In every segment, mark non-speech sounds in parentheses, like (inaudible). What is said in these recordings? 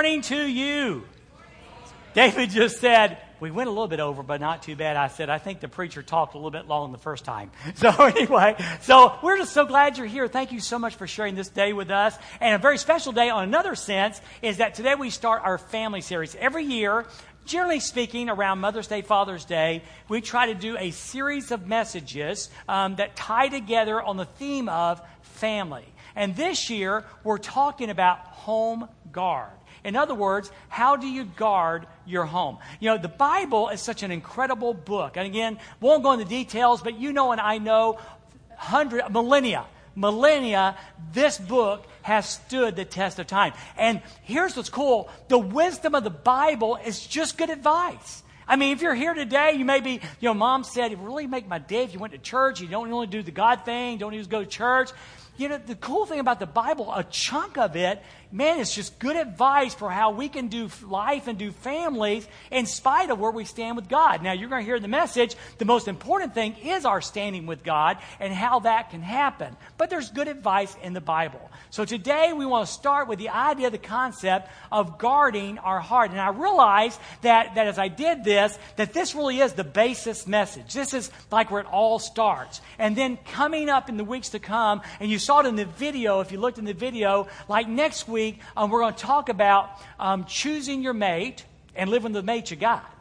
Morning to you. David just said, we went a little bit over, but not too bad. I said, I think the preacher talked a little bit long the first time. (laughs) So anyway, so we're just so glad you're here. Thank you so much for sharing this day with us. And a very special day on another sense is that today we start our family series. Every year, generally speaking, around Mother's Day, Father's Day, we try to do a series of messages um, that tie together on the theme of family. And this year, we're talking about home guard. In other words, how do you guard your home? You know, the Bible is such an incredible book. And again, won't go into details, but you know and I know hundred millennia millennia, this book has stood the test of time. And here's what's cool the wisdom of the Bible is just good advice. I mean, if you're here today, you may be, you know, mom said, it really make my day if you went to church. You don't only do the God thing, don't just go to church. You know, the cool thing about the Bible, a chunk of it man, it's just good advice for how we can do life and do families in spite of where we stand with God. Now, you're going to hear the message. The most important thing is our standing with God and how that can happen. But there's good advice in the Bible. So today we want to start with the idea, the concept of guarding our heart. And I realized that, that as I did this, that this really is the basis message. This is like where it all starts. And then coming up in the weeks to come, and you saw it in the video, if you looked in the video, like next week, week, um, we're going to talk about um, choosing your mate and living the mate you got.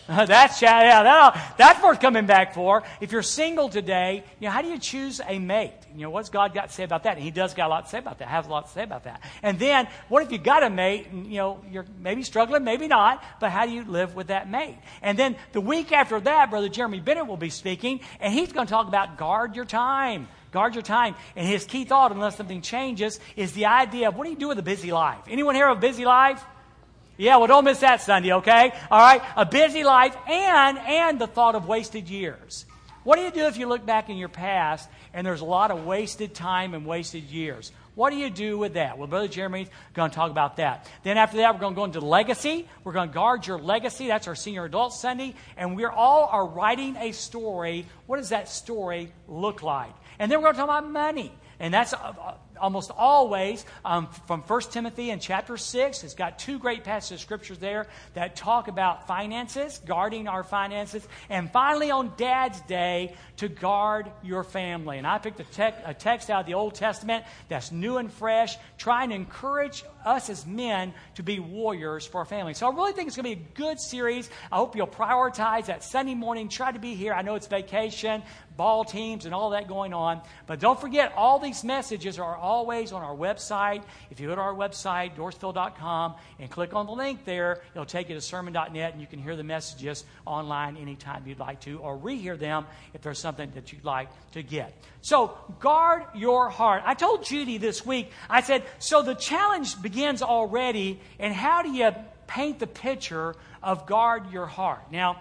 (laughs) that's yeah, that, that's worth coming back for. If you're single today, you know, how do you choose a mate? You know, what's God got to say about that? And He does got a lot to say about that. Has a lot to say about that. And then, what if you got a mate and you know you're maybe struggling, maybe not, but how do you live with that mate? And then the week after that, Brother Jeremy Bennett will be speaking, and he's going to talk about guard your time. Guard your time. And his key thought, unless something changes, is the idea of what do you do with a busy life? Anyone here have a busy life? Yeah, well, don't miss that Sunday, okay? All right, a busy life and and the thought of wasted years. What do you do if you look back in your past and there's a lot of wasted time and wasted years? What do you do with that? Well, Brother Jeremy's going to talk about that. Then after that, we're going to go into legacy. We're going to guard your legacy. That's our senior adult Sunday. And we're all are writing a story. What does that story look like? And then we're going to talk about money. And that's uh, uh, almost always um, from 1 Timothy in chapter 6. It's got two great passages of scriptures there that talk about finances, guarding our finances. And finally, on Dad's Day, to guard your family. And I picked a, a text out of the Old Testament that's new and fresh, trying to encourage us as men to be warriors for our family. So I really think it's going to be a good series. I hope you'll prioritize that Sunday morning. Try to be here. I know it's vacation, ball teams, and all that going on. But don't forget, all these messages are always on our website. If you go to our website, dorrisville.com, and click on the link there, it'll take you to sermon.net, and you can hear the messages online anytime you'd like to, or rehear them if there's something that you'd like to get. So, guard your heart. I told Judy this week, I said, so the challenge begins already, and how do you paint the picture of guard your heart? Now,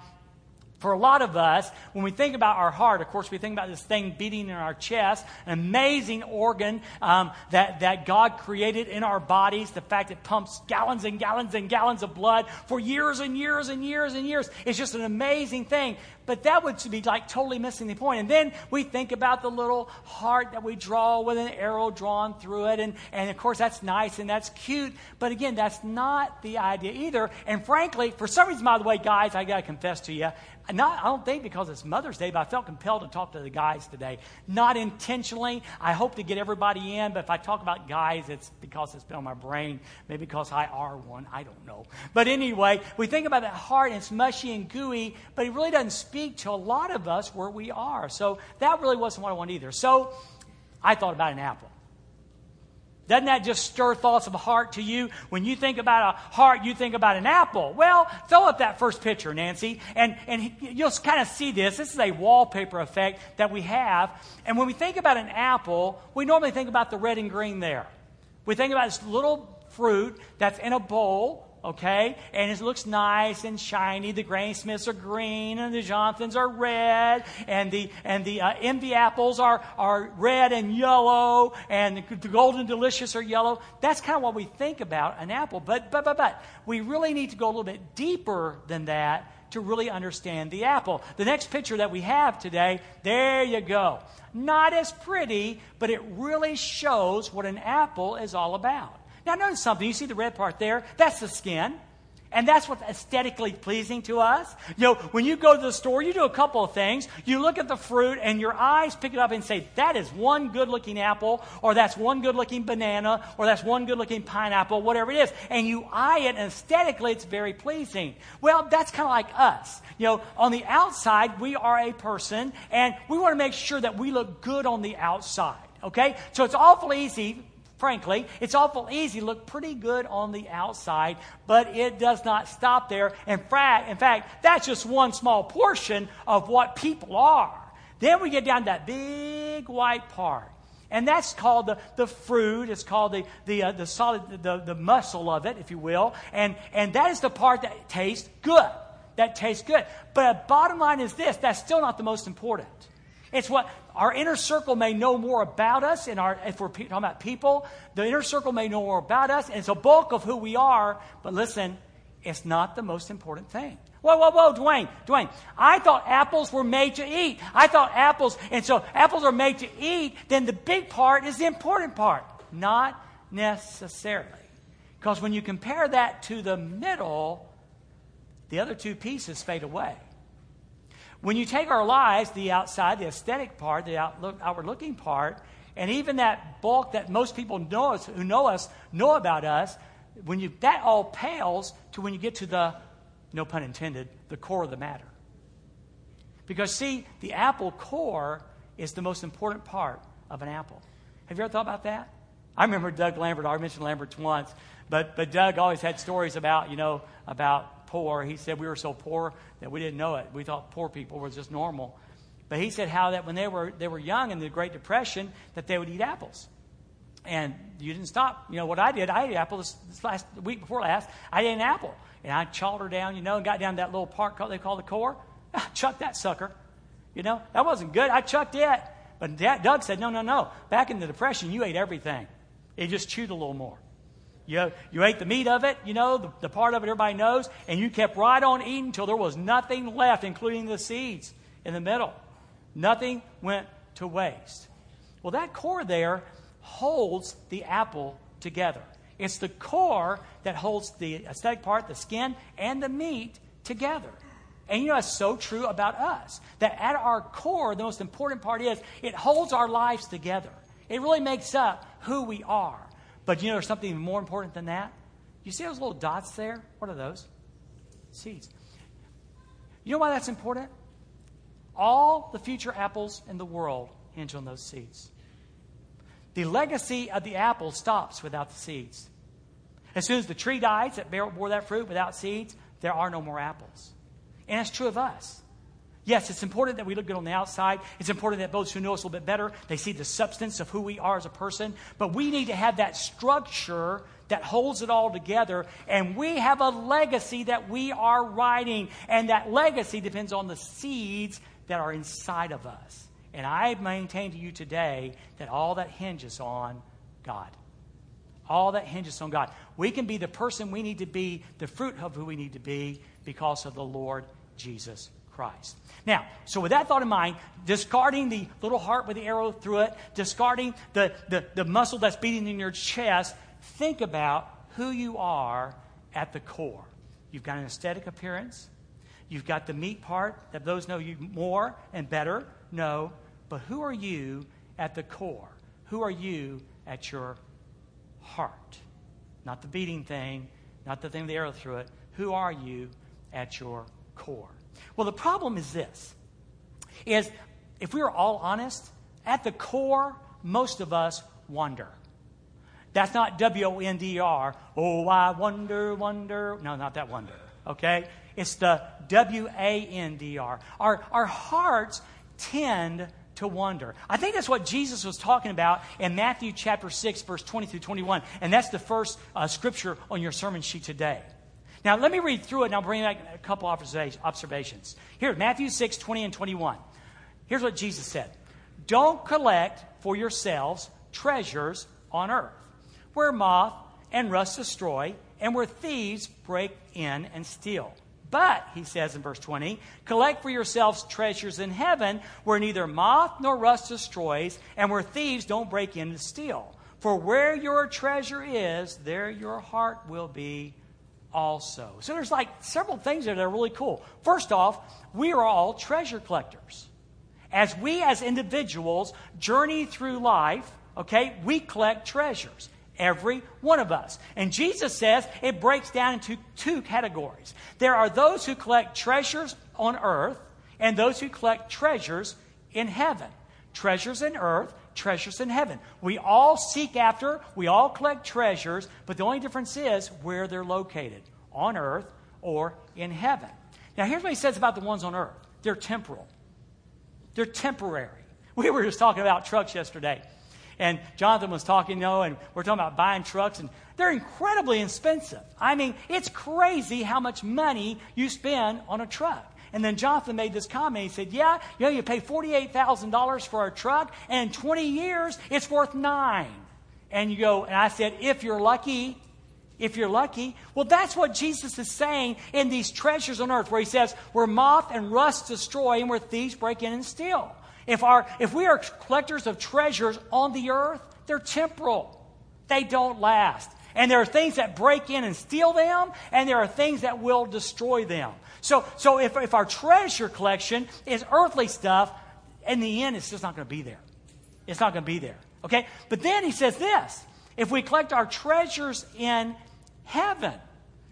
for a lot of us, when we think about our heart, of course, we think about this thing beating in our chest, an amazing organ um, that, that God created in our bodies, the fact it pumps gallons and gallons and gallons of blood for years and years and years and years. It's just an amazing thing. But that would be like totally missing the point. And then we think about the little heart that we draw with an arrow drawn through it. And, and of course, that's nice and that's cute. But again, that's not the idea either. And frankly, for some reason, by the way, guys, I got to confess to you, not, I don't think because it's Mother's Day, but I felt compelled to talk to the guys today. Not intentionally. I hope to get everybody in, but if I talk about guys, it's because it's been on my brain. Maybe because I are one. I don't know. But anyway, we think about that heart and it's mushy and gooey, but it really doesn't speak to a lot of us where we are. So that really wasn't what I wanted either. So I thought about an apple. Doesn't that just stir thoughts of a heart to you? When you think about a heart, you think about an apple. Well, throw up that first picture, Nancy, and, and you'll kind of see this. This is a wallpaper effect that we have. And when we think about an apple, we normally think about the red and green there. We think about this little fruit that's in a bowl okay? And it looks nice and shiny. The Granny Smiths are green, and the Jonathans are red, and the and the uh, envy apples are are red and yellow, and the, golden delicious are yellow. That's kind of what we think about an apple. But but but but we really need to go a little bit deeper than that to really understand the apple. The next picture that we have today, there you go. Not as pretty, but it really shows what an apple is all about. Now, notice something. You see the red part there? That's the skin. And that's what's aesthetically pleasing to us. You know, when you go to the store, you do a couple of things. You look at the fruit and your eyes pick it up and say, that is one good looking apple, or that's one good looking banana, or that's one good looking pineapple, whatever it is. And you eye it and aesthetically it's very pleasing. Well, that's kind of like us. You know, on the outside, we are a person and we want to make sure that we look good on the outside. Okay? So it's awful easy frankly. It's awful easy to look pretty good on the outside, but it does not stop there. In fact, in fact, that's just one small portion of what people are. Then we get down to that big white part. And that's called the, the fruit. It's called the, the, uh, the solid, the, the muscle of it, if you will. And, and that is the part that tastes good. That tastes good. But bottom line is this that's still not the most important. It's what our inner circle may know more about us, and our, if we're talking about people, the inner circle may know more about us, and it's a bulk of who we are. But listen, it's not the most important thing. Whoa, whoa, whoa, Dwayne, Dwayne. I thought apples were made to eat. I thought apples, and so apples are made to eat, then the big part is the important part. Not necessarily. Because when you compare that to the middle, the other two pieces fade away. When you take our lives, the outside, the aesthetic part, the outlook, outward looking part, and even that bulk that most people know us, who know us, know about us, when you, that all pales to when you get to the, no pun intended, the core of the matter. Because, see, the apple core is the most important part of an apple. Have you ever thought about that? I remember Doug Lambert, I mentioned Lambert once, but, but Doug always had stories about, you know, about poor. He said we were so poor that we didn't know it. We thought poor people was just normal. But he said how that when they were, they were young in the Great Depression, that they would eat apples. And you didn't stop. You know what I did? I ate apple this, last week before last. I ate an apple. And I chawed her down, you know, and got down that little part they call the core. (laughs) I chucked that sucker. You know, that wasn't good. I chucked it. But Dad, Doug said, no, no, no. Back in the Depression, you ate everything. It just chewed a little more. You, you ate the meat of it, you know, the, the part of it everybody knows, and you kept right on eating until there was nothing left, including the seeds in the middle. Nothing went to waste. Well, that core there holds the apple together. It's the core that holds the aesthetic part, the skin, and the meat together. And you know, it's so true about us. That at our core, the most important part is it holds our lives together. It really makes up who we are. But you know, there's something more important than that. You see those little dots there? What are those? Seeds. You know why that's important? All the future apples in the world hinge on those seeds. The legacy of the apple stops without the seeds. As soon as the tree dies that bore that fruit without seeds, there are no more apples. And it's true of us. Yes, it's important that we look good on the outside. It's important that those who know us a little bit better, they see the substance of who we are as a person. But we need to have that structure that holds it all together. And we have a legacy that we are writing. And that legacy depends on the seeds that are inside of us. And I maintain to you today that all that hinges on God. All that hinges on God. We can be the person we need to be, the fruit of who we need to be, because of the Lord Jesus Christ. Now, so with that thought in mind, discarding the little heart with the arrow through it, discarding the, the, the muscle that's beating in your chest, think about who you are at the core. You've got an aesthetic appearance. You've got the meat part that those know you more and better know. But who are you at the core? Who are you at your heart? Not the beating thing, not the thing with the arrow through it. Who are you at your core? Well, the problem is this is if we are all honest, at the core, most of us wonder. That's not W O N D R. Oh, I wonder, wonder. No, not that wonder. Okay? It's the W A N D R. Our, our hearts tend to wonder. I think that's what Jesus was talking about in Matthew chapter 6, verse 20 through 21. And that's the first uh, scripture on your sermon sheet today. Now, let me read through it and I'll bring back a couple observations. Here, Matthew 6, 20 and 21. Here's what Jesus said Don't collect for yourselves treasures on earth, where moth and rust destroy, and where thieves break in and steal. But, he says in verse 20, collect for yourselves treasures in heaven, where neither moth nor rust destroys, and where thieves don't break in and steal. For where your treasure is, there your heart will be also. So there's like several things that are really cool. First off, we are all treasure collectors. As we as individuals journey through life, okay, we collect treasures. Every one of us. And Jesus says it breaks down into two categories. There are those who collect treasures on earth and those who collect treasures in heaven. Treasures in earth, treasures in heaven. We all seek after, we all collect treasures, but the only difference is where they're located on earth or in heaven. Now, here's what he says about the ones on earth they're temporal, they're temporary. (laughs) We were just talking about trucks yesterday. And Jonathan was talking, you know, and we're talking about buying trucks, and they're incredibly expensive. I mean, it's crazy how much money you spend on a truck. And then Jonathan made this comment. He said, Yeah, you know, you pay $48,000 for a truck, and in 20 years, it's worth nine. And you go, and I said, If you're lucky, if you're lucky. Well, that's what Jesus is saying in these treasures on earth, where he says, Where moth and rust destroy, and where thieves break in and steal. If, our, if we are collectors of treasures on the earth, they're temporal, they don't last. And there are things that break in and steal them, and there are things that will destroy them. So, so if, if our treasure collection is earthly stuff, in the end, it's just not going to be there. It's not going to be there. Okay? But then he says this if we collect our treasures in heaven,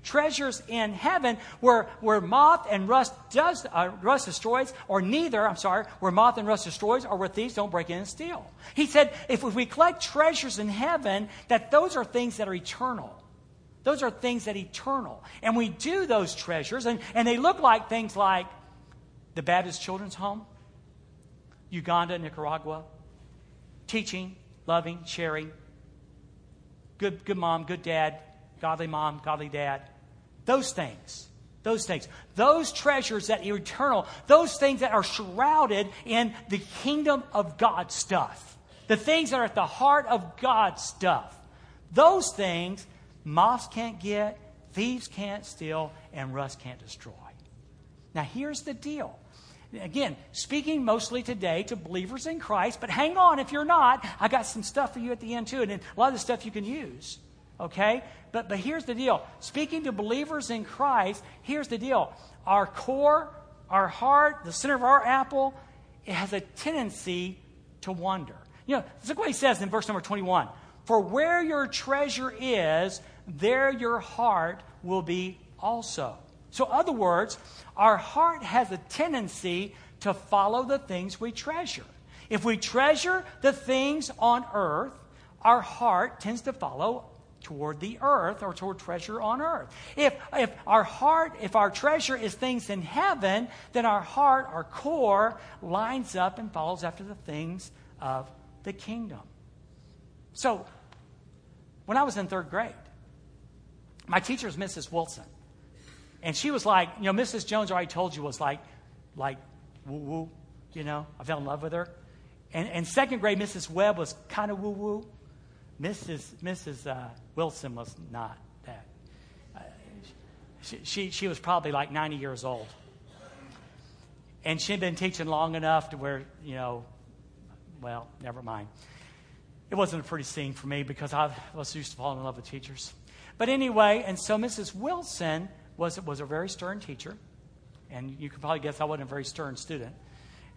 treasures in heaven where, where moth and rust does uh, rust destroys or neither i'm sorry where moth and rust destroys or where thieves don't break in and steal he said if, if we collect treasures in heaven that those are things that are eternal those are things that eternal. And we do those treasures, and, and they look like things like the Baptist Children's Home, Uganda, Nicaragua, teaching, loving, sharing, good, good mom, good dad, godly mom, godly dad. Those things. Those things. Those treasures that are eternal. Those things that are shrouded in the kingdom of God stuff. The things that are at the heart of God stuff. Those things moths can't get, thieves can't steal, and rust can't destroy. Now, here's the deal. Again, speaking mostly today to believers in Christ, but hang on if you're not. I got some stuff for you at the end, too, and a lot of the stuff you can use. Okay? But, but here's the deal. Speaking to believers in Christ, here's the deal. Our core, our heart, the center of our apple, it has a tendency to wander. You know, look what he says in verse number 21. For where your treasure is, there your heart will be also. So, other words, our heart has a tendency to follow the things we treasure. If we treasure the things on earth, our heart tends to follow toward the earth or toward treasure on earth. If, if our heart, if our treasure is things in heaven, then our heart, our core, lines up and follows after the things of the kingdom. So, when I was in third grade, my teacher is Mrs. Wilson. And she was like, you know, Mrs. Jones already told you was like, like, woo woo, you know, I fell in love with her. And, and second grade, Mrs. Webb was kind of woo woo. Mrs. Mrs. Uh, Wilson was not that. Uh, she, she, she was probably like 90 years old. And she'd been teaching long enough to where, you know, well, never mind. It wasn't a pretty scene for me because I was used to falling in love with teachers. But anyway, and so Mrs. Wilson was, was a very stern teacher. And you can probably guess I wasn't a very stern student.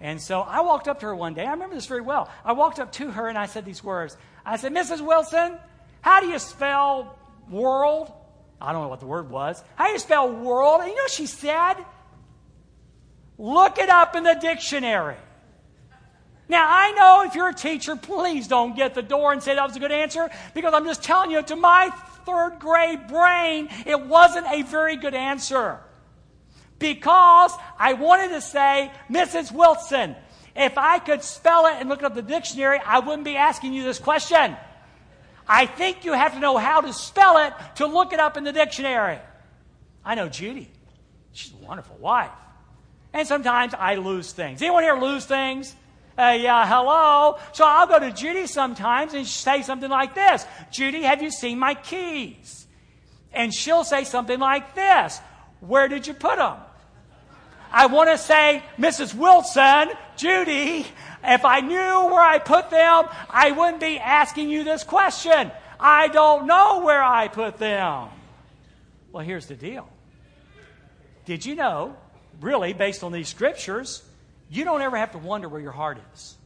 And so I walked up to her one day. I remember this very well. I walked up to her and I said these words. I said, Mrs. Wilson, how do you spell world? I don't know what the word was. How do you spell world? And you know she said? Look it up in the dictionary. Now, I know if you're a teacher, please don't get the door and say that was a good answer because I'm just telling you, to my third grade brain, it wasn't a very good answer. Because I wanted to say, Mrs. Wilson, if I could spell it and look it up the dictionary, I wouldn't be asking you this question. I think you have to know how to spell it to look it up in the dictionary. I know Judy. She's a wonderful wife. And sometimes I lose things. Anyone here lose things? Uh, yeah, hello. So I'll go to Judy sometimes and say something like this Judy, have you seen my keys? And she'll say something like this Where did you put them? I want to say, Mrs. Wilson, Judy, if I knew where I put them, I wouldn't be asking you this question. I don't know where I put them. Well, here's the deal. Did you know, really, based on these scriptures, you don't ever have to wonder where your heart is.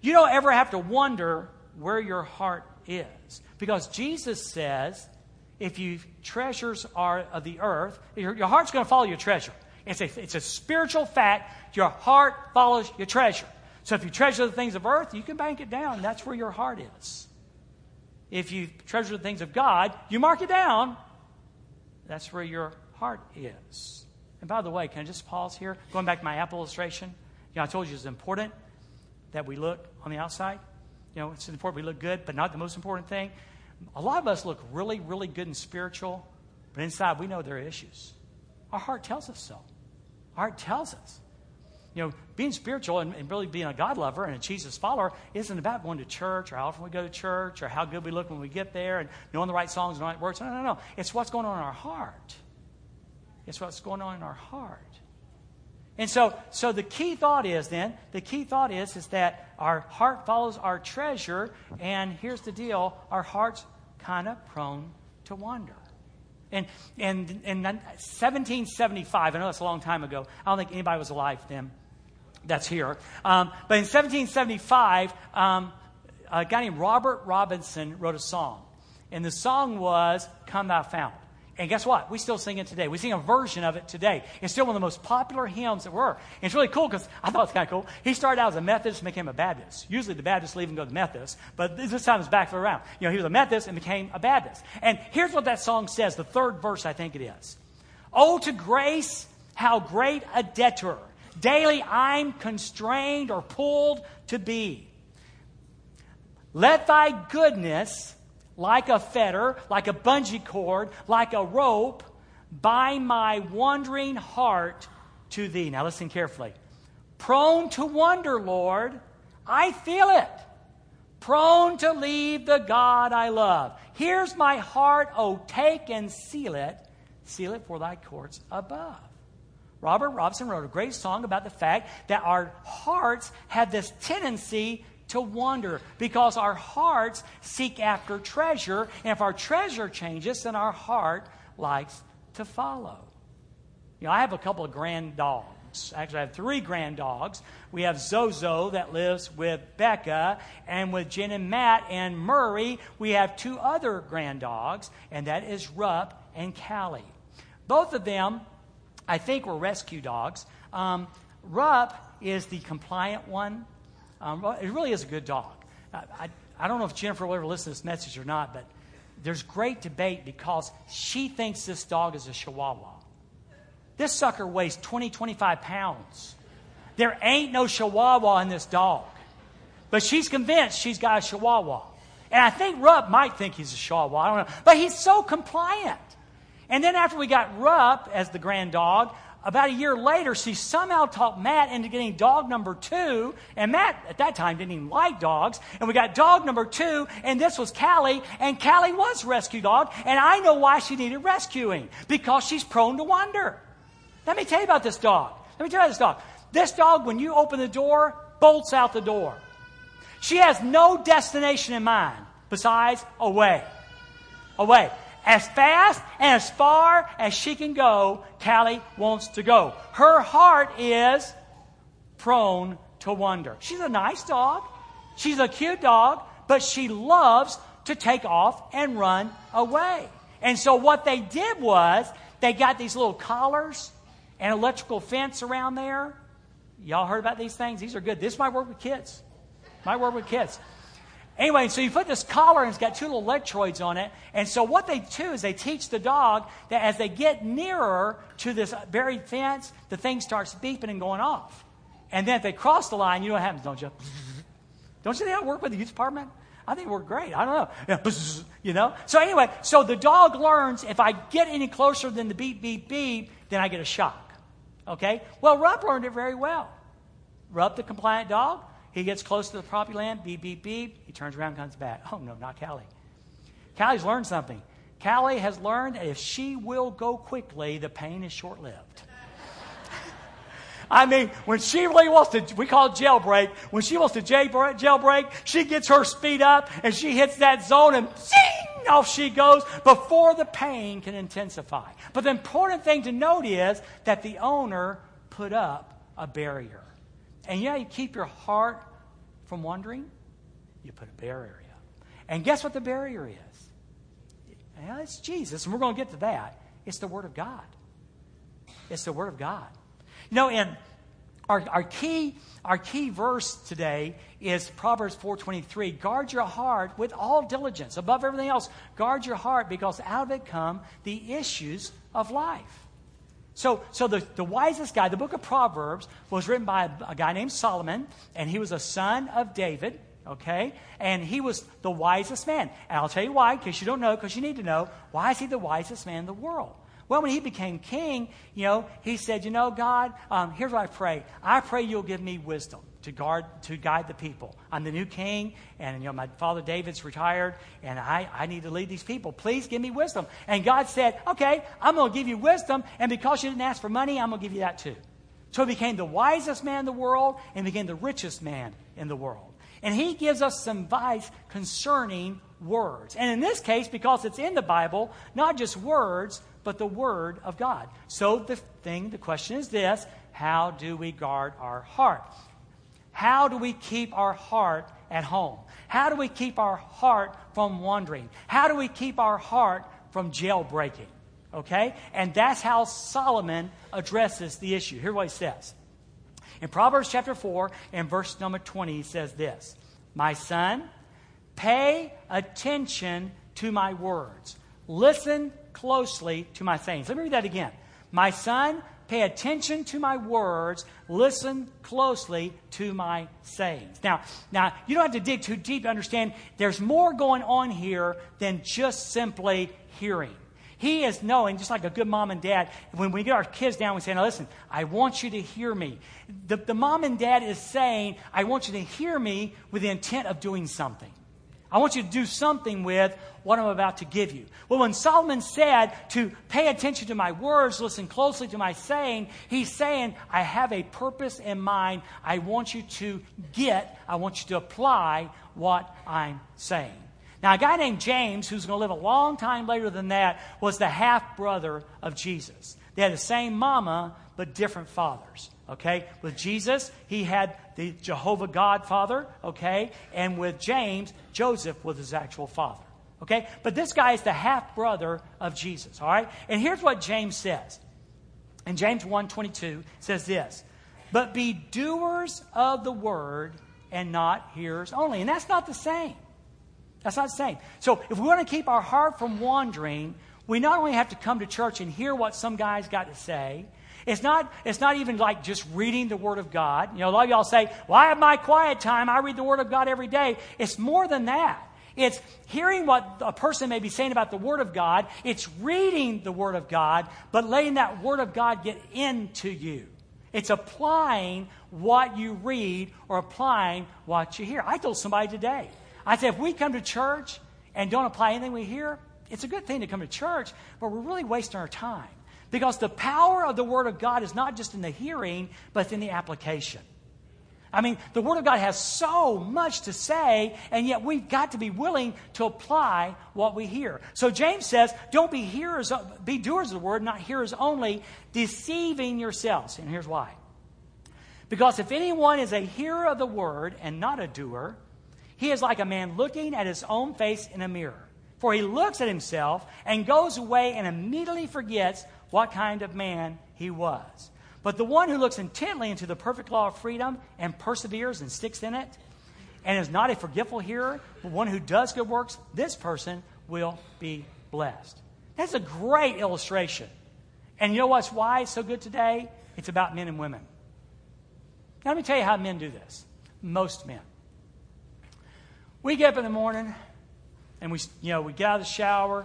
You don't ever have to wonder where your heart is. Because Jesus says, if you treasures are of the earth, your, your heart's going to follow your treasure. It's a, it's a spiritual fact. Your heart follows your treasure. So if you treasure the things of earth, you can bank it down. That's where your heart is. If you treasure the things of God, you mark it down. That's where your heart is. And by the way, can I just pause here? Going back to my apple illustration. You know, I told you it's important that we look on the outside. You know, it's important we look good, but not the most important thing. A lot of us look really, really good and spiritual, but inside we know there are issues. Our heart tells us so. Our heart tells us. You know, being spiritual and, and, really being a God lover and a Jesus follower isn't about going to church or how often we go to church or how good we look when we get there and knowing the right songs and the right words. No, no, no. It's what's going on in our heart. It's what's going on in our heart. And so, so the key thought is then, the key thought is, is that our heart follows our treasure, and here's the deal, our heart's kind of prone to wander. And, and in 1775, I know that's a long time ago, I don't think anybody was alive then that's here. Um, but in 1775, um, a guy named Robert Robinson wrote a song. And the song was Come Thou Fount. And guess what? We still sing it today. We sing a version of it today. It's still one of the most popular hymns that were. And it's really cool because I thought it was kind of cool. He started out as a Methodist and became a Baptist. Usually the Baptists leave and go to the Methodists, but this time it's back around. You know, he was a Methodist and became a Baptist. And here's what that song says, the third verse, I think it is. Oh, to grace, how great a debtor daily I'm constrained or pulled to be. Let thy goodness like a fetter, like a bungee cord, like a rope, bind my wandering heart to thee. Now listen carefully. Prone to wonder, Lord, I feel it. Prone to leave the God I love. Here's my heart, oh, take and seal it. Seal it for thy courts above. Robert Robinson wrote a great song about the fact that our hearts have this tendency to wander because our hearts seek after treasure. And if our treasure changes, then our heart likes to follow. You know, I have a couple of grand dogs. Actually, I have three grand dogs. We have Zozo that lives with Becca, and with Jen and Matt and Murray, we have two other grand dogs, and that is Rupp and Callie. Both of them, I think, were rescue dogs. Um, Rupp is the compliant one. Um, it really is a good dog. I, I, I don't know if Jennifer will ever listen to this message or not, but there's great debate because she thinks this dog is a Chihuahua. This sucker weighs 20, 25 pounds. There ain't no Chihuahua in this dog. But she's convinced she's got a Chihuahua. And I think Rupp might think he's a Chihuahua. I don't know. But he's so compliant. And then after we got Rupp as the grand dog, about a year later, she somehow talked Matt into getting dog number two. And Matt, at that time, didn't even like dogs. And we got dog number two, and this was Callie. And Callie was rescue dog. And I know why she needed rescuing because she's prone to wander. Let me tell you about this dog. Let me tell you about this dog. This dog, when you open the door, bolts out the door. She has no destination in mind besides away. Away. As fast and as far as she can go, Callie wants to go. Her heart is prone to wander. She's a nice dog. She's a cute dog, but she loves to take off and run away. And so what they did was they got these little collars and electrical fence around there. Y'all heard about these things? These are good. This might work with kids. Might work with kids. Anyway, so you put this collar and it's got two little electrodes on it. And so what they do is they teach the dog that as they get nearer to this buried fence, the thing starts beeping and going off. And then if they cross the line, you know what happens, don't you? (laughs) Don't you think I work with the youth department? I think we're great. I don't know. (laughs) You know? So anyway, so the dog learns if I get any closer than the beep, beep, beep, then I get a shock. Okay? Well, Rupp learned it very well. Rupp, the compliant dog, he gets close to the property land, beep, beep, beep. He turns around comes back. Oh, no, not Callie. Callie's learned something. Callie has learned that if she will go quickly, the pain is short lived. (laughs) I mean, when she really wants to, we call it jailbreak. When she wants to jailbreak, jailbreak she gets her speed up and she hits that zone and zing, off she goes before the pain can intensify. But the important thing to note is that the owner put up a barrier. And yeah, you keep your heart from wandering, you put a barrier up. And guess what the barrier is? Yeah, it's Jesus, and we're going to get to that. It's the Word of God. It's the Word of God. You know, and our, our key our key verse today is Proverbs 4:23. Guard your heart with all diligence. Above everything else, guard your heart because out of it come the issues of life. So, so the, the wisest guy, the book of Proverbs, was written by a, a guy named Solomon, and he was a son of David, okay? And he was the wisest man. And I'll tell you why, in case you don't know, because you need to know. Why is he the wisest man in the world? Well, when he became king, you know, he said, You know, God, um, here's what I pray. I pray you'll give me wisdom to guard to guide the people. I'm the new king, and you know my father David's retired, and I, I need to lead these people. Please give me wisdom. And God said, Okay, I'm gonna give you wisdom, and because you didn't ask for money, I'm gonna give you that too. So he became the wisest man in the world and became the richest man in the world. And he gives us some advice concerning words. And in this case, because it's in the Bible, not just words, but the Word of God. So the thing, the question is this how do we guard our heart? How do we keep our heart at home? How do we keep our heart from wandering? How do we keep our heart from jailbreaking? Okay? And that's how Solomon addresses the issue. Here's what he says. In Proverbs chapter 4 and verse number 20, he says this My son, pay attention to my words. Listen closely to my sayings. Let me read that again. My son, pay attention to my words, listen closely to my sayings. Now, now you don't have to dig too deep to understand there's more going on here than just simply hearing. He is knowing, just like a good mom and dad, when we get our kids down, we say, Now listen, I want you to hear me. The, the mom and dad is saying, I want you to hear me with the intent of doing something. I want you to do something with what I'm about to give you. Well, when Solomon said to pay attention to my words, listen closely to my saying, he's saying, I have a purpose in mind. I want you to get, I want you to apply what I'm saying. Now, a guy named James, who's going to live a long time later than that, was the half brother of Jesus. They had the same mama, but different fathers. Okay? With Jesus, he had the Jehovah God father, okay? And with James, Joseph was his actual father. Okay? But this guy is the half brother of Jesus, all right? And here's what James says. In James 1:22 says this, "But be doers of the word and not hearers only." And that's not the same. That's not the same. So, if we want to keep our heart from wandering, we not only have to come to church and hear what some guy's got to say, it's not, it's not even like just reading the Word of God. You know, a lot of y'all say, Well, I have my quiet time. I read the Word of God every day. It's more than that. It's hearing what a person may be saying about the Word of God. It's reading the Word of God, but letting that Word of God get into you. It's applying what you read or applying what you hear. I told somebody today, I said, if we come to church and don't apply anything we hear, it's a good thing to come to church, but we're really wasting our time. Because the power of the Word of God is not just in the hearing, but in the application. I mean, the Word of God has so much to say, and yet we've got to be willing to apply what we hear. So James says, don't be hearers, be doers of the Word, not hearers only, deceiving yourselves. And here's why. Because if anyone is a hearer of the Word and not a doer, he is like a man looking at his own face in a mirror. For he looks at himself and goes away and immediately forgets what kind of man he was. But the one who looks intently into the perfect law of freedom and perseveres and sticks in it, and is not a forgetful hearer, but one who does good works, this person will be blessed. That's a great illustration. And you know what's why it's so good today? It's about men and women. Now, let me tell you how men do this. Most men. We get up in the morning and we, you know, we get out of the shower,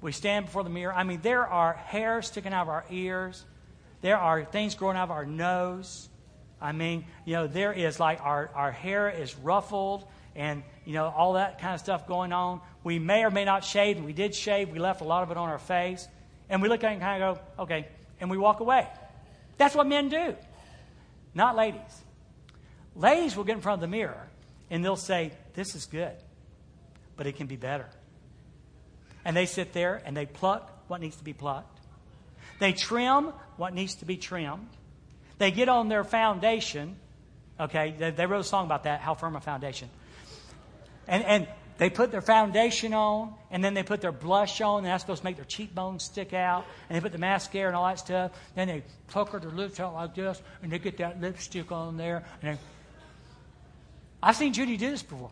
we stand before the mirror. I mean, there are hairs sticking out of our ears. There are things growing out of our nose. I mean, you know, there is like our, our hair is ruffled and, you know, all that kind of stuff going on. We may or may not shave. We did shave. We left a lot of it on our face. And we look at it and kind of go, okay. And we walk away. That's what men do. not ladies. Ladies will get in front of the mirror and they'll say, This is good, but it can be better. And they sit there and they pluck what needs to be plucked. They trim what needs to be trimmed. They get on their foundation. Okay, they, they wrote a song about that, How Firm a Foundation. And, and they put their foundation on, and then they put their blush on, and that's supposed to make their cheekbones stick out. And they put the mascara and all that stuff. Then they pucker their lips out like this, and they get that lipstick on there. And they... I've seen Judy do this before.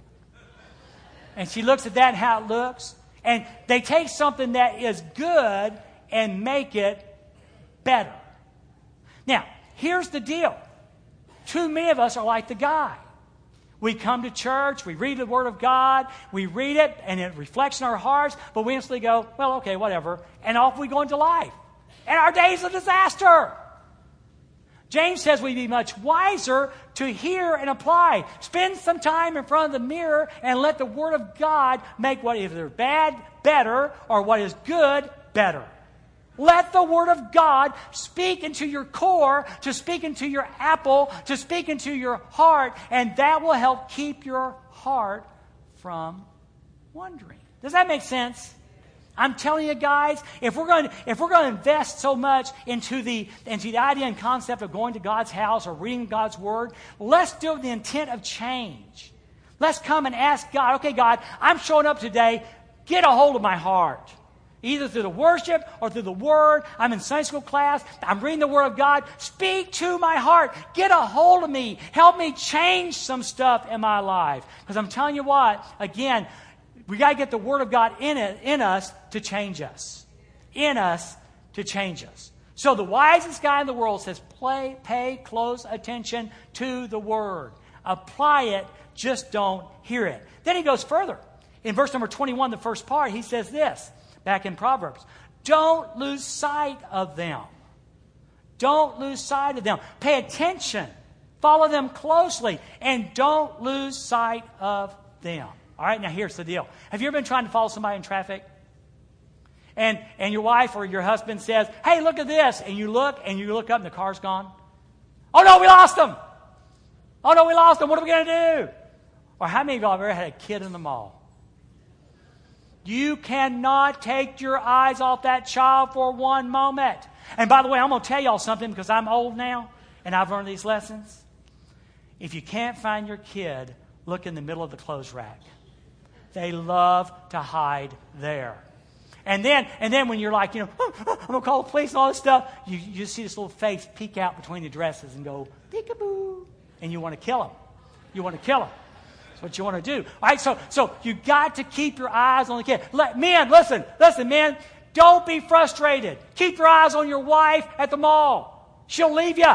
And she looks at that and how it looks. And they take something that is good and make it better. Now, here's the deal. Too many of us are like the guy. We come to church, we read the Word of God, we read it, and it reflects in our hearts, but we instantly go, well, okay, whatever, and off we go into life. And our day's a disaster. James says we'd be much wiser to hear and apply. Spend some time in front of the mirror and let the Word of God make what is bad better or what is good better. Let the Word of God speak into your core, to speak into your apple, to speak into your heart, and that will help keep your heart from wandering. Does that make sense? I'm telling you guys, if we're going to, if we're going to invest so much into the, into the idea and concept of going to God's house or reading God's Word, let's do it with the intent of change. Let's come and ask God, okay, God, I'm showing up today. Get a hold of my heart either through the worship or through the Word. I'm in Sunday school class. I'm reading the Word of God. Speak to my heart. Get a hold of me. Help me change some stuff in my life. Because I'm telling you what, again, we got to get the Word of God in, it, in us to change us. In us to change us. So the wisest guy in the world says, Play, pay close attention to the Word. Apply it, just don't hear it. Then he goes further. In verse number 21, the first part, he says this back in Proverbs. Don't lose sight of them. Don't lose sight of them. Pay attention. Follow them closely. And don't lose sight of them. All right, now here's the deal. Have you ever been trying to follow somebody in traffic? And, and your wife or your husband says, Hey, look at this. And you look and you look up and the car's gone. Oh no, we lost them. Oh no, we lost them. What are we going to do? Or how many of y'all have ever had a kid in the mall? You cannot take your eyes off that child for one moment. And by the way, I'm going to tell y'all something because I'm old now and I've learned these lessons. If you can't find your kid, look in the middle of the clothes rack. They love to hide there. And then, and then when you're like, you know, I'm going to call the police and all this stuff, you, you see this little face peek out between the dresses and go, peekaboo. And you want to kill him. You want to kill him That's what you want to do. All right, so, so you got to keep your eyes on the kid. Let, men, listen, listen, men, don't be frustrated. Keep your eyes on your wife at the mall. She'll leave you.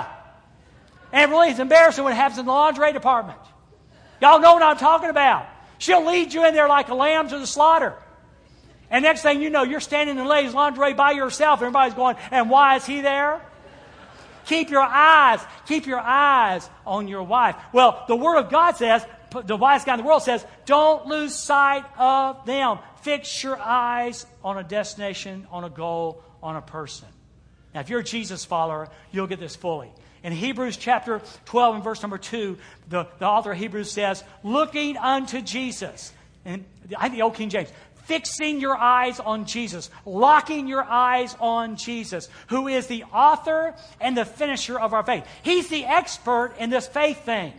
And really, it's embarrassing when it happens in the lingerie department. Y'all know what I'm talking about. She'll lead you in there like a lamb to the slaughter. And next thing you know, you're standing in ladies' lingerie by yourself. Everybody's going, and why is he there? Keep your eyes, keep your eyes on your wife. Well, the Word of God says, the wisest guy in the world says, don't lose sight of them. Fix your eyes on a destination, on a goal, on a person. Now, if you're a Jesus follower, you'll get this fully. In Hebrews chapter 12 and verse number 2, the, the author of Hebrews says, looking unto Jesus. And I think the old King James, fixing your eyes on Jesus, locking your eyes on Jesus, who is the author and the finisher of our faith. He's the expert in this faith thing.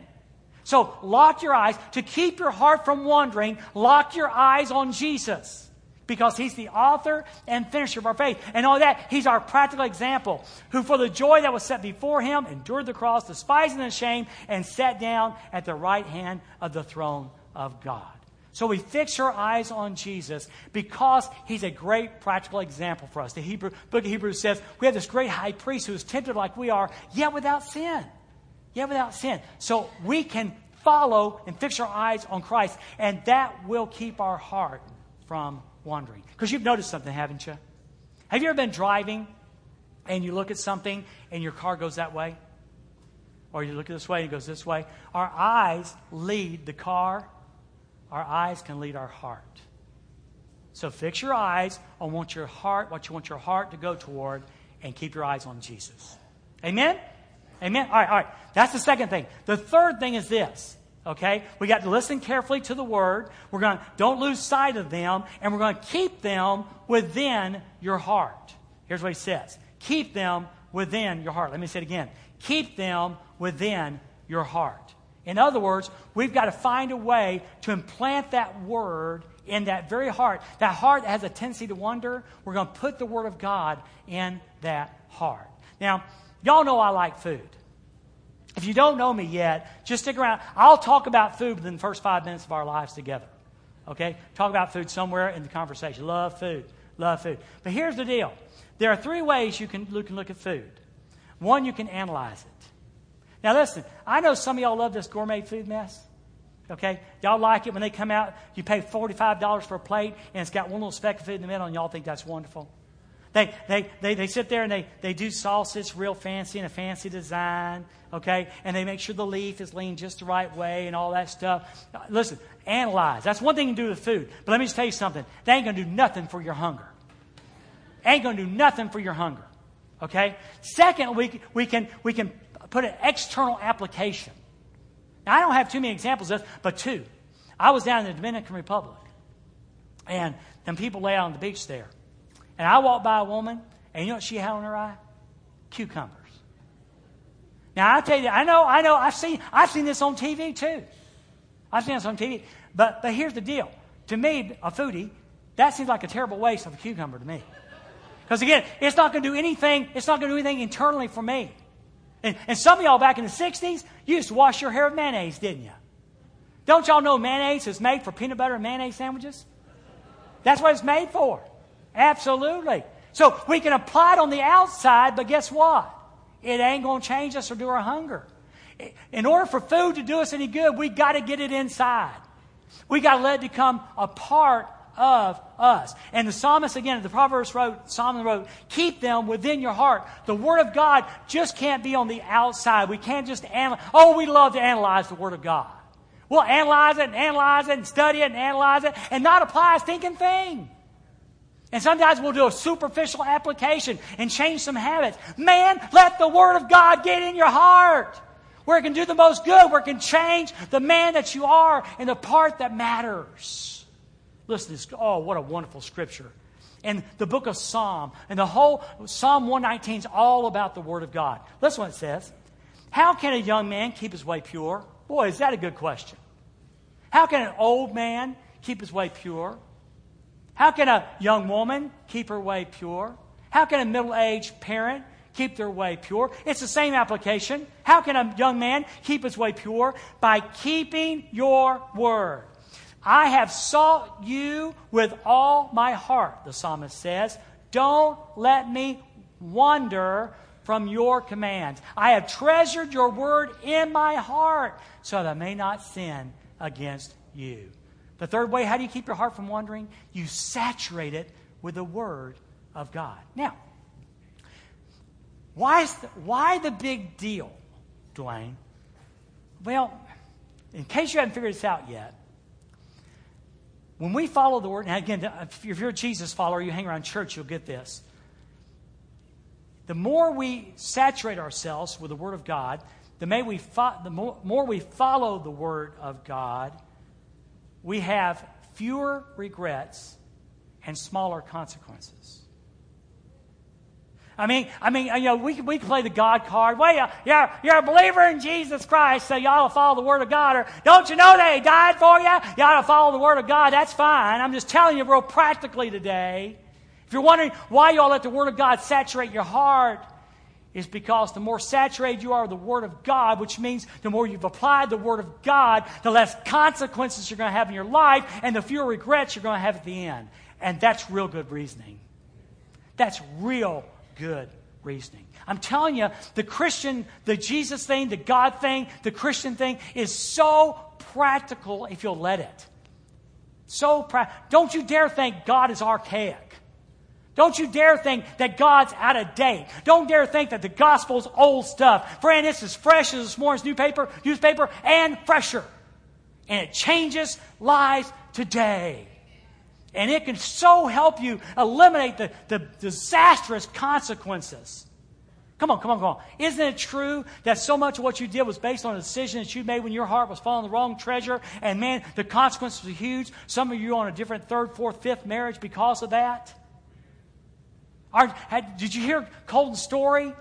So lock your eyes. To keep your heart from wandering, lock your eyes on Jesus. Because he's the author and finisher of our faith. And all that, he's our practical example, who for the joy that was set before him endured the cross, despising the shame, and sat down at the right hand of the throne of God. So we fix our eyes on Jesus because he's a great practical example for us. The Hebrew, book of Hebrews says we have this great high priest who is tempted like we are, yet without sin. Yet without sin. So we can follow and fix our eyes on Christ, and that will keep our heart from wandering. Because you've noticed something, haven't you? Have you ever been driving and you look at something and your car goes that way? Or you look this way and it goes this way? Our eyes lead the car, our eyes can lead our heart. So fix your eyes on what your heart, what you want your heart to go toward, and keep your eyes on Jesus. Amen? Amen? All right, all right. That's the second thing. The third thing is this. Okay? We got to listen carefully to the word. We're going to don't lose sight of them, and we're going to keep them within your heart. Here's what he says. Keep them within your heart. Let me say it again. Keep them within your heart. In other words, we've got to find a way to implant that word in that very heart. That heart that has a tendency to wonder, we're going to put the word of God in that heart. Now, y'all know I like food. If you don't know me yet, just stick around. I'll talk about food within the first five minutes of our lives together. Okay? Talk about food somewhere in the conversation. Love food. Love food. But here's the deal there are three ways you can, you can look at food. One, you can analyze it. Now, listen, I know some of y'all love this gourmet food mess. Okay? Y'all like it when they come out, you pay $45 for a plate, and it's got one little speck of food in the middle, and y'all think that's wonderful. They, they, they, they sit there and they, they do sausage real fancy in a fancy design, okay? And they make sure the leaf is leaned just the right way and all that stuff. Listen, analyze. That's one thing you can do with food. But let me just tell you something. They ain't going to do nothing for your hunger. Ain't going to do nothing for your hunger, okay? Second, we, we, can, we can put an external application. Now, I don't have too many examples of this, but two. I was down in the Dominican Republic, and them people lay out on the beach there. And I walked by a woman, and you know what she had on her eye? Cucumbers. Now I tell you, I know, I know, I've seen, I've seen this on TV too. I've seen this on TV. But but here's the deal. To me, a foodie, that seems like a terrible waste of a cucumber to me. Because again, it's not going to do anything, it's not going to do anything internally for me. And, and some of y'all back in the 60s, you used to wash your hair with mayonnaise, didn't you? Don't y'all know mayonnaise is made for peanut butter and mayonnaise sandwiches? That's what it's made for. Absolutely. So we can apply it on the outside, but guess what? It ain't going to change us or do our hunger. In order for food to do us any good, we got to get it inside. We got to let it become a part of us. And the psalmist, again, the Proverbs wrote, Solomon wrote, keep them within your heart. The Word of God just can't be on the outside. We can't just analyze. Oh, we love to analyze the Word of God. We'll analyze it and analyze it and study it and analyze it and not apply a stinking thing. And sometimes we'll do a superficial application and change some habits. Man, let the Word of God get in your heart. Where it can do the most good, where it can change the man that you are and the part that matters. Listen to this. Oh, what a wonderful scripture. And the book of Psalm, and the whole Psalm 119 is all about the Word of God. Listen what it says. How can a young man keep his way pure? Boy, is that a good question. How can an old man keep his way pure? How can a young woman keep her way pure? How can a middle aged parent keep their way pure? It's the same application. How can a young man keep his way pure? By keeping your word. I have sought you with all my heart, the psalmist says. Don't let me wander from your commands. I have treasured your word in my heart so that I may not sin against you. The third way, how do you keep your heart from wandering? You saturate it with the Word of God. Now, why, is the, why the big deal, Dwayne? Well, in case you haven't figured this out yet, when we follow the Word, and again, if you're a Jesus follower, you hang around church, you'll get this. The more we saturate ourselves with the Word of God, the, may we fo- the more, more we follow the Word of God, we have fewer regrets and smaller consequences. I mean, I mean, you know, we we can play the God card. Well, you're, you're, you're a believer in Jesus Christ, so you ought to follow the Word of God. Or don't you know that He died for you? You ought to follow the Word of God. That's fine. I'm just telling you real practically today. If you're wondering why you all let the Word of God saturate your heart, is because the more saturated you are with the Word of God, which means the more you've applied the Word of God, the less consequences you're going to have in your life, and the fewer regrets you're going to have at the end. And that's real good reasoning. That's real good reasoning. I'm telling you, the Christian, the Jesus thing, the God thing, the Christian thing is so practical if you'll let it. So practical. Don't you dare think God is archaic. Don't you dare think that God's out of date. Don't dare think that the gospel's old stuff. Friend, it's as fresh as this morning's newspaper, newspaper and fresher. And it changes lives today. And it can so help you eliminate the, the disastrous consequences Come on, come on, come on. Isn't it true that so much of what you did was based on a decision that you made when your heart was following the wrong treasure? And man, the consequences were huge. Some of you are on a different third, fourth, fifth marriage because of that. Are, had, did you hear Colton's story?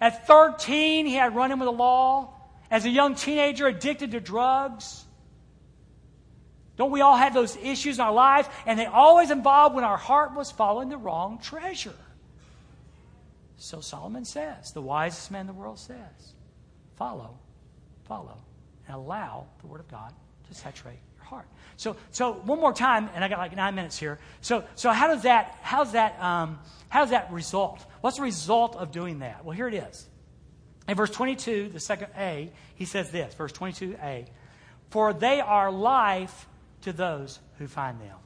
At 13, he had run in with the law. As a young teenager, addicted to drugs. Don't we all have those issues in our lives? And they always involved when our heart was following the wrong treasure. So Solomon says, the wisest man in the world says, follow, follow, and allow the Word of God to saturate heart. So, so one more time, and I got like nine minutes here. So, so how does that, how's that, um, how does that result? What's the result of doing that? Well, here it is. In verse 22, the second A, he says this, verse 22a, for they are life to those who find them.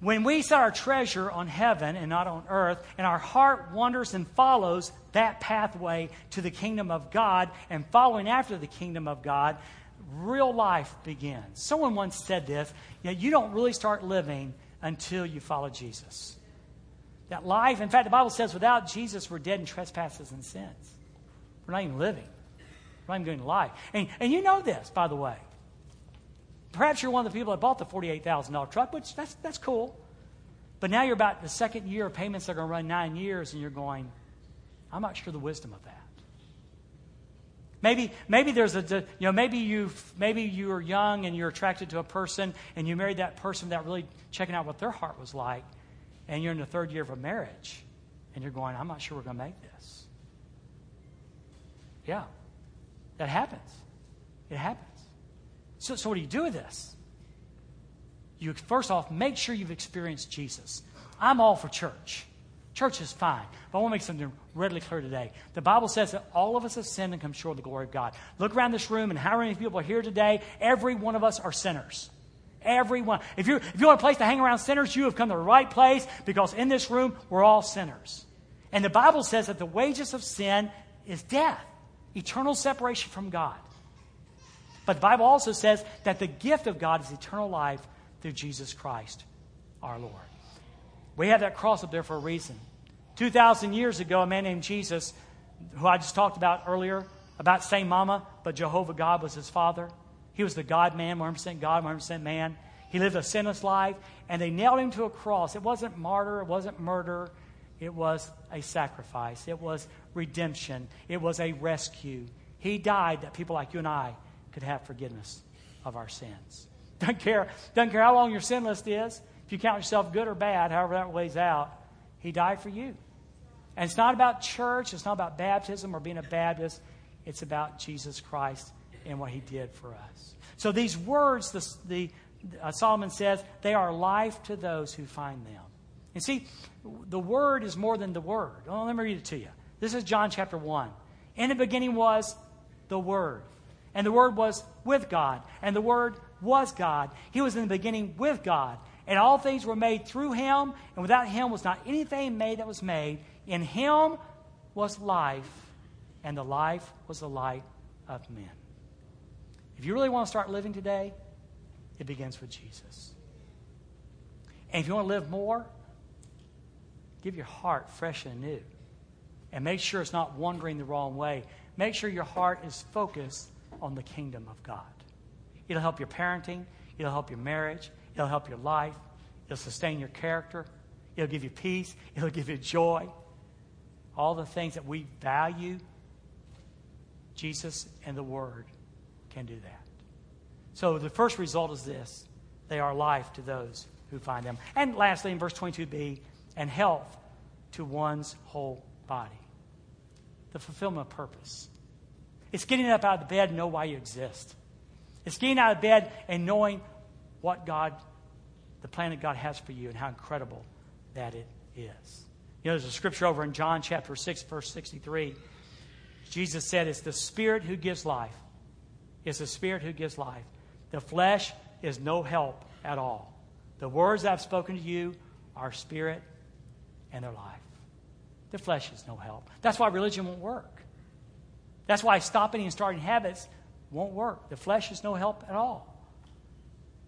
When we set our treasure on heaven and not on earth, and our heart wanders and follows that pathway to the kingdom of God and following after the kingdom of God, real life begins. Someone once said this you, know, you don't really start living until you follow Jesus. That life, in fact, the Bible says without Jesus, we're dead in trespasses and sins. We're not even living, we're not even doing life. And, and you know this, by the way. Perhaps you're one of the people that bought the $48,000 truck, which that's, that's cool. But now you're about the second year of payments that are going to run nine years, and you're going, I'm not sure the wisdom of that. Maybe, maybe there's a, you know, maybe you, maybe you are young and you're attracted to a person, and you married that person without really checking out what their heart was like, and you're in the third year of a marriage, and you're going, I'm not sure we're going to make this. Yeah, that happens. It happens. So, so what do you do with this? You first off make sure you've experienced Jesus. I'm all for church. Church is fine. But I want to make something readily clear today. The Bible says that all of us have sinned and come short of the glory of God. Look around this room and how many people are here today? Every one of us are sinners. Everyone. If you're, if you want a place to hang around sinners, you have come to the right place because in this room we're all sinners. And the Bible says that the wages of sin is death, eternal separation from God. But the Bible also says that the gift of God is eternal life through Jesus Christ, our Lord. We have that cross up there for a reason. 2,000 years ago, a man named Jesus, who I just talked about earlier, about same mama, but Jehovah God was his father. He was the God man, 100% God, 100% man. He lived a sinless life, and they nailed him to a cross. It wasn't martyr, it wasn't murder, it was a sacrifice, it was redemption, it was a rescue. He died that people like you and I could have forgiveness of our sins. (laughs) Doesn't care, doesn't care how long your sin list is. If you count yourself good or bad, however that weighs out, He died for you. And it's not about church, it's not about baptism or being a Baptist. It's about Jesus Christ and what He did for us. So these words, the, the uh, Solomon says, they are life to those who find them. And see, the word is more than the word. Well, let me read it to you. This is John chapter 1. In the beginning was the Word. And the Word was with God. And the Word was God. He was in the beginning with God. And all things were made through him, and without him was not anything made that was made. In him was life, and the life was the light of men. If you really want to start living today, it begins with Jesus. And if you want to live more, give your heart fresh and new. And make sure it's not wandering the wrong way. Make sure your heart is focused on the kingdom of God. It'll help your parenting, it'll help your marriage, it'll help your life, it'll sustain your character, it'll give you peace, it'll give you joy. All the things that we value, Jesus and the Word can do that. So the first result is this they are life to those who find them. And lastly, in verse 22b, and health to one's whole body. The fulfillment of purpose. It's getting up out of bed and know why you exist. It's getting out of bed and knowing what God, the plan that God has for you, and how incredible that it is. You know, there's a scripture over in John chapter 6, verse 63. Jesus said, It's the Spirit who gives life. It's the Spirit who gives life. The flesh is no help at all. The words I've spoken to you are spirit and they're life. The flesh is no help. That's why religion won't work. That's why stopping and starting habits won't work. The flesh is no help at all.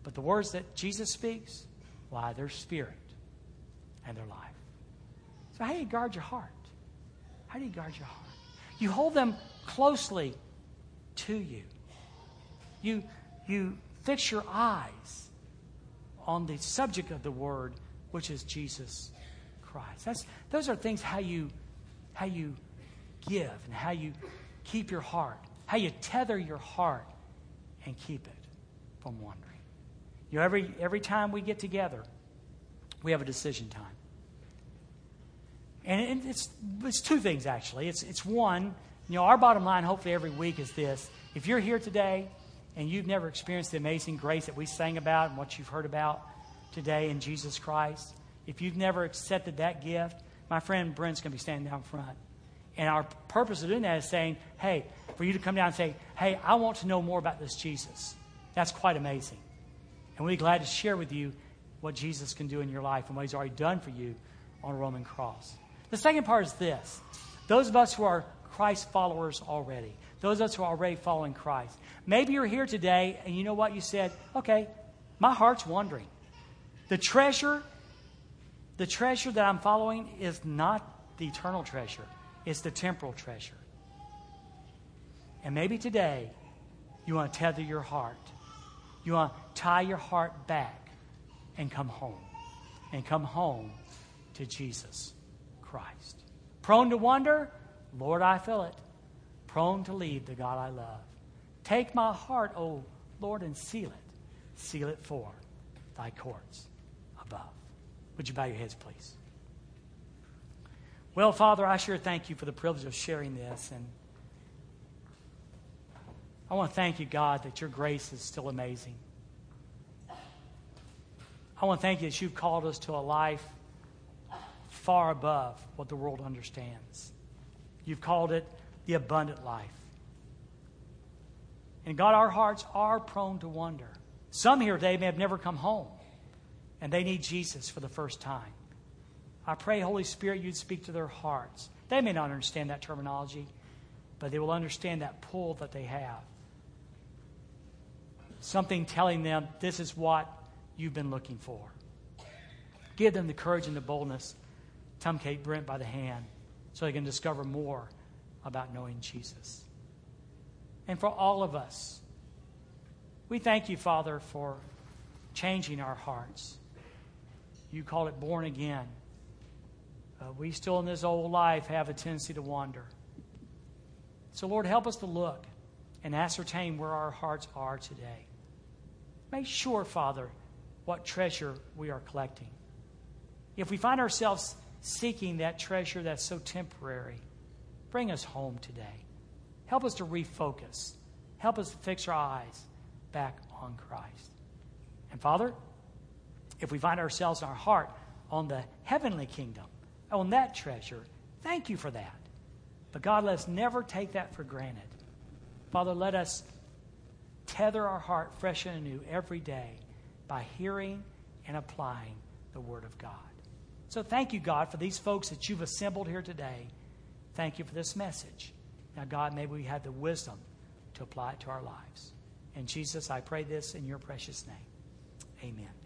But the words that Jesus speaks, why, they're spirit and they're life. So, how do you guard your heart? How do you guard your heart? You hold them closely to you. You, you fix your eyes on the subject of the word, which is Jesus Christ. That's, those are things how you, how you give and how you keep your heart, how you tether your heart and keep it from wandering. Know, every, every time we get together, we have a decision time. And it's, it's two things, actually. It's, it's one, you know, our bottom line, hopefully, every week is this. If you're here today and you've never experienced the amazing grace that we sang about and what you've heard about today in Jesus Christ, if you've never accepted that gift, my friend Brent's going to be standing down front. And our purpose of doing that is saying, hey, for you to come down and say, hey, I want to know more about this Jesus. That's quite amazing. And we'll be glad to share with you what Jesus can do in your life and what he's already done for you on a Roman cross. The second part is this those of us who are Christ followers already, those of us who are already following Christ. Maybe you're here today and you know what? You said, okay, my heart's wandering. The treasure, the treasure that I'm following is not the eternal treasure, it's the temporal treasure. And maybe today you want to tether your heart. You want to tie your heart back and come home. And come home to Jesus Christ. Prone to wonder? Lord, I feel it. Prone to leave the God I love. Take my heart, O Lord, and seal it. Seal it for thy courts above. Would you bow your heads, please? Well, Father, I sure thank you for the privilege of sharing this. And I want to thank you, God, that your grace is still amazing. I want to thank you that you've called us to a life far above what the world understands. You've called it the abundant life. And God, our hearts are prone to wonder. Some here today may have never come home, and they need Jesus for the first time. I pray, Holy Spirit, you'd speak to their hearts. They may not understand that terminology, but they will understand that pull that they have. Something telling them this is what you've been looking for. Give them the courage and the boldness. Tom Kate Brent by the hand so they can discover more about knowing Jesus. And for all of us, we thank you, Father, for changing our hearts. You call it born again. Uh, we still in this old life have a tendency to wander. So, Lord, help us to look and ascertain where our hearts are today. Make sure, Father, what treasure we are collecting. If we find ourselves seeking that treasure that's so temporary, bring us home today. Help us to refocus. Help us to fix our eyes back on Christ. And Father, if we find ourselves in our heart on the heavenly kingdom, on that treasure, thank you for that. But God, let us never take that for granted. Father, let us tether our heart fresh and anew every day by hearing and applying the Word of God. So thank you, God, for these folks that you've assembled here today. Thank you for this message. Now, God, may we have the wisdom to apply it to our lives. And Jesus, I pray this in your precious name. Amen.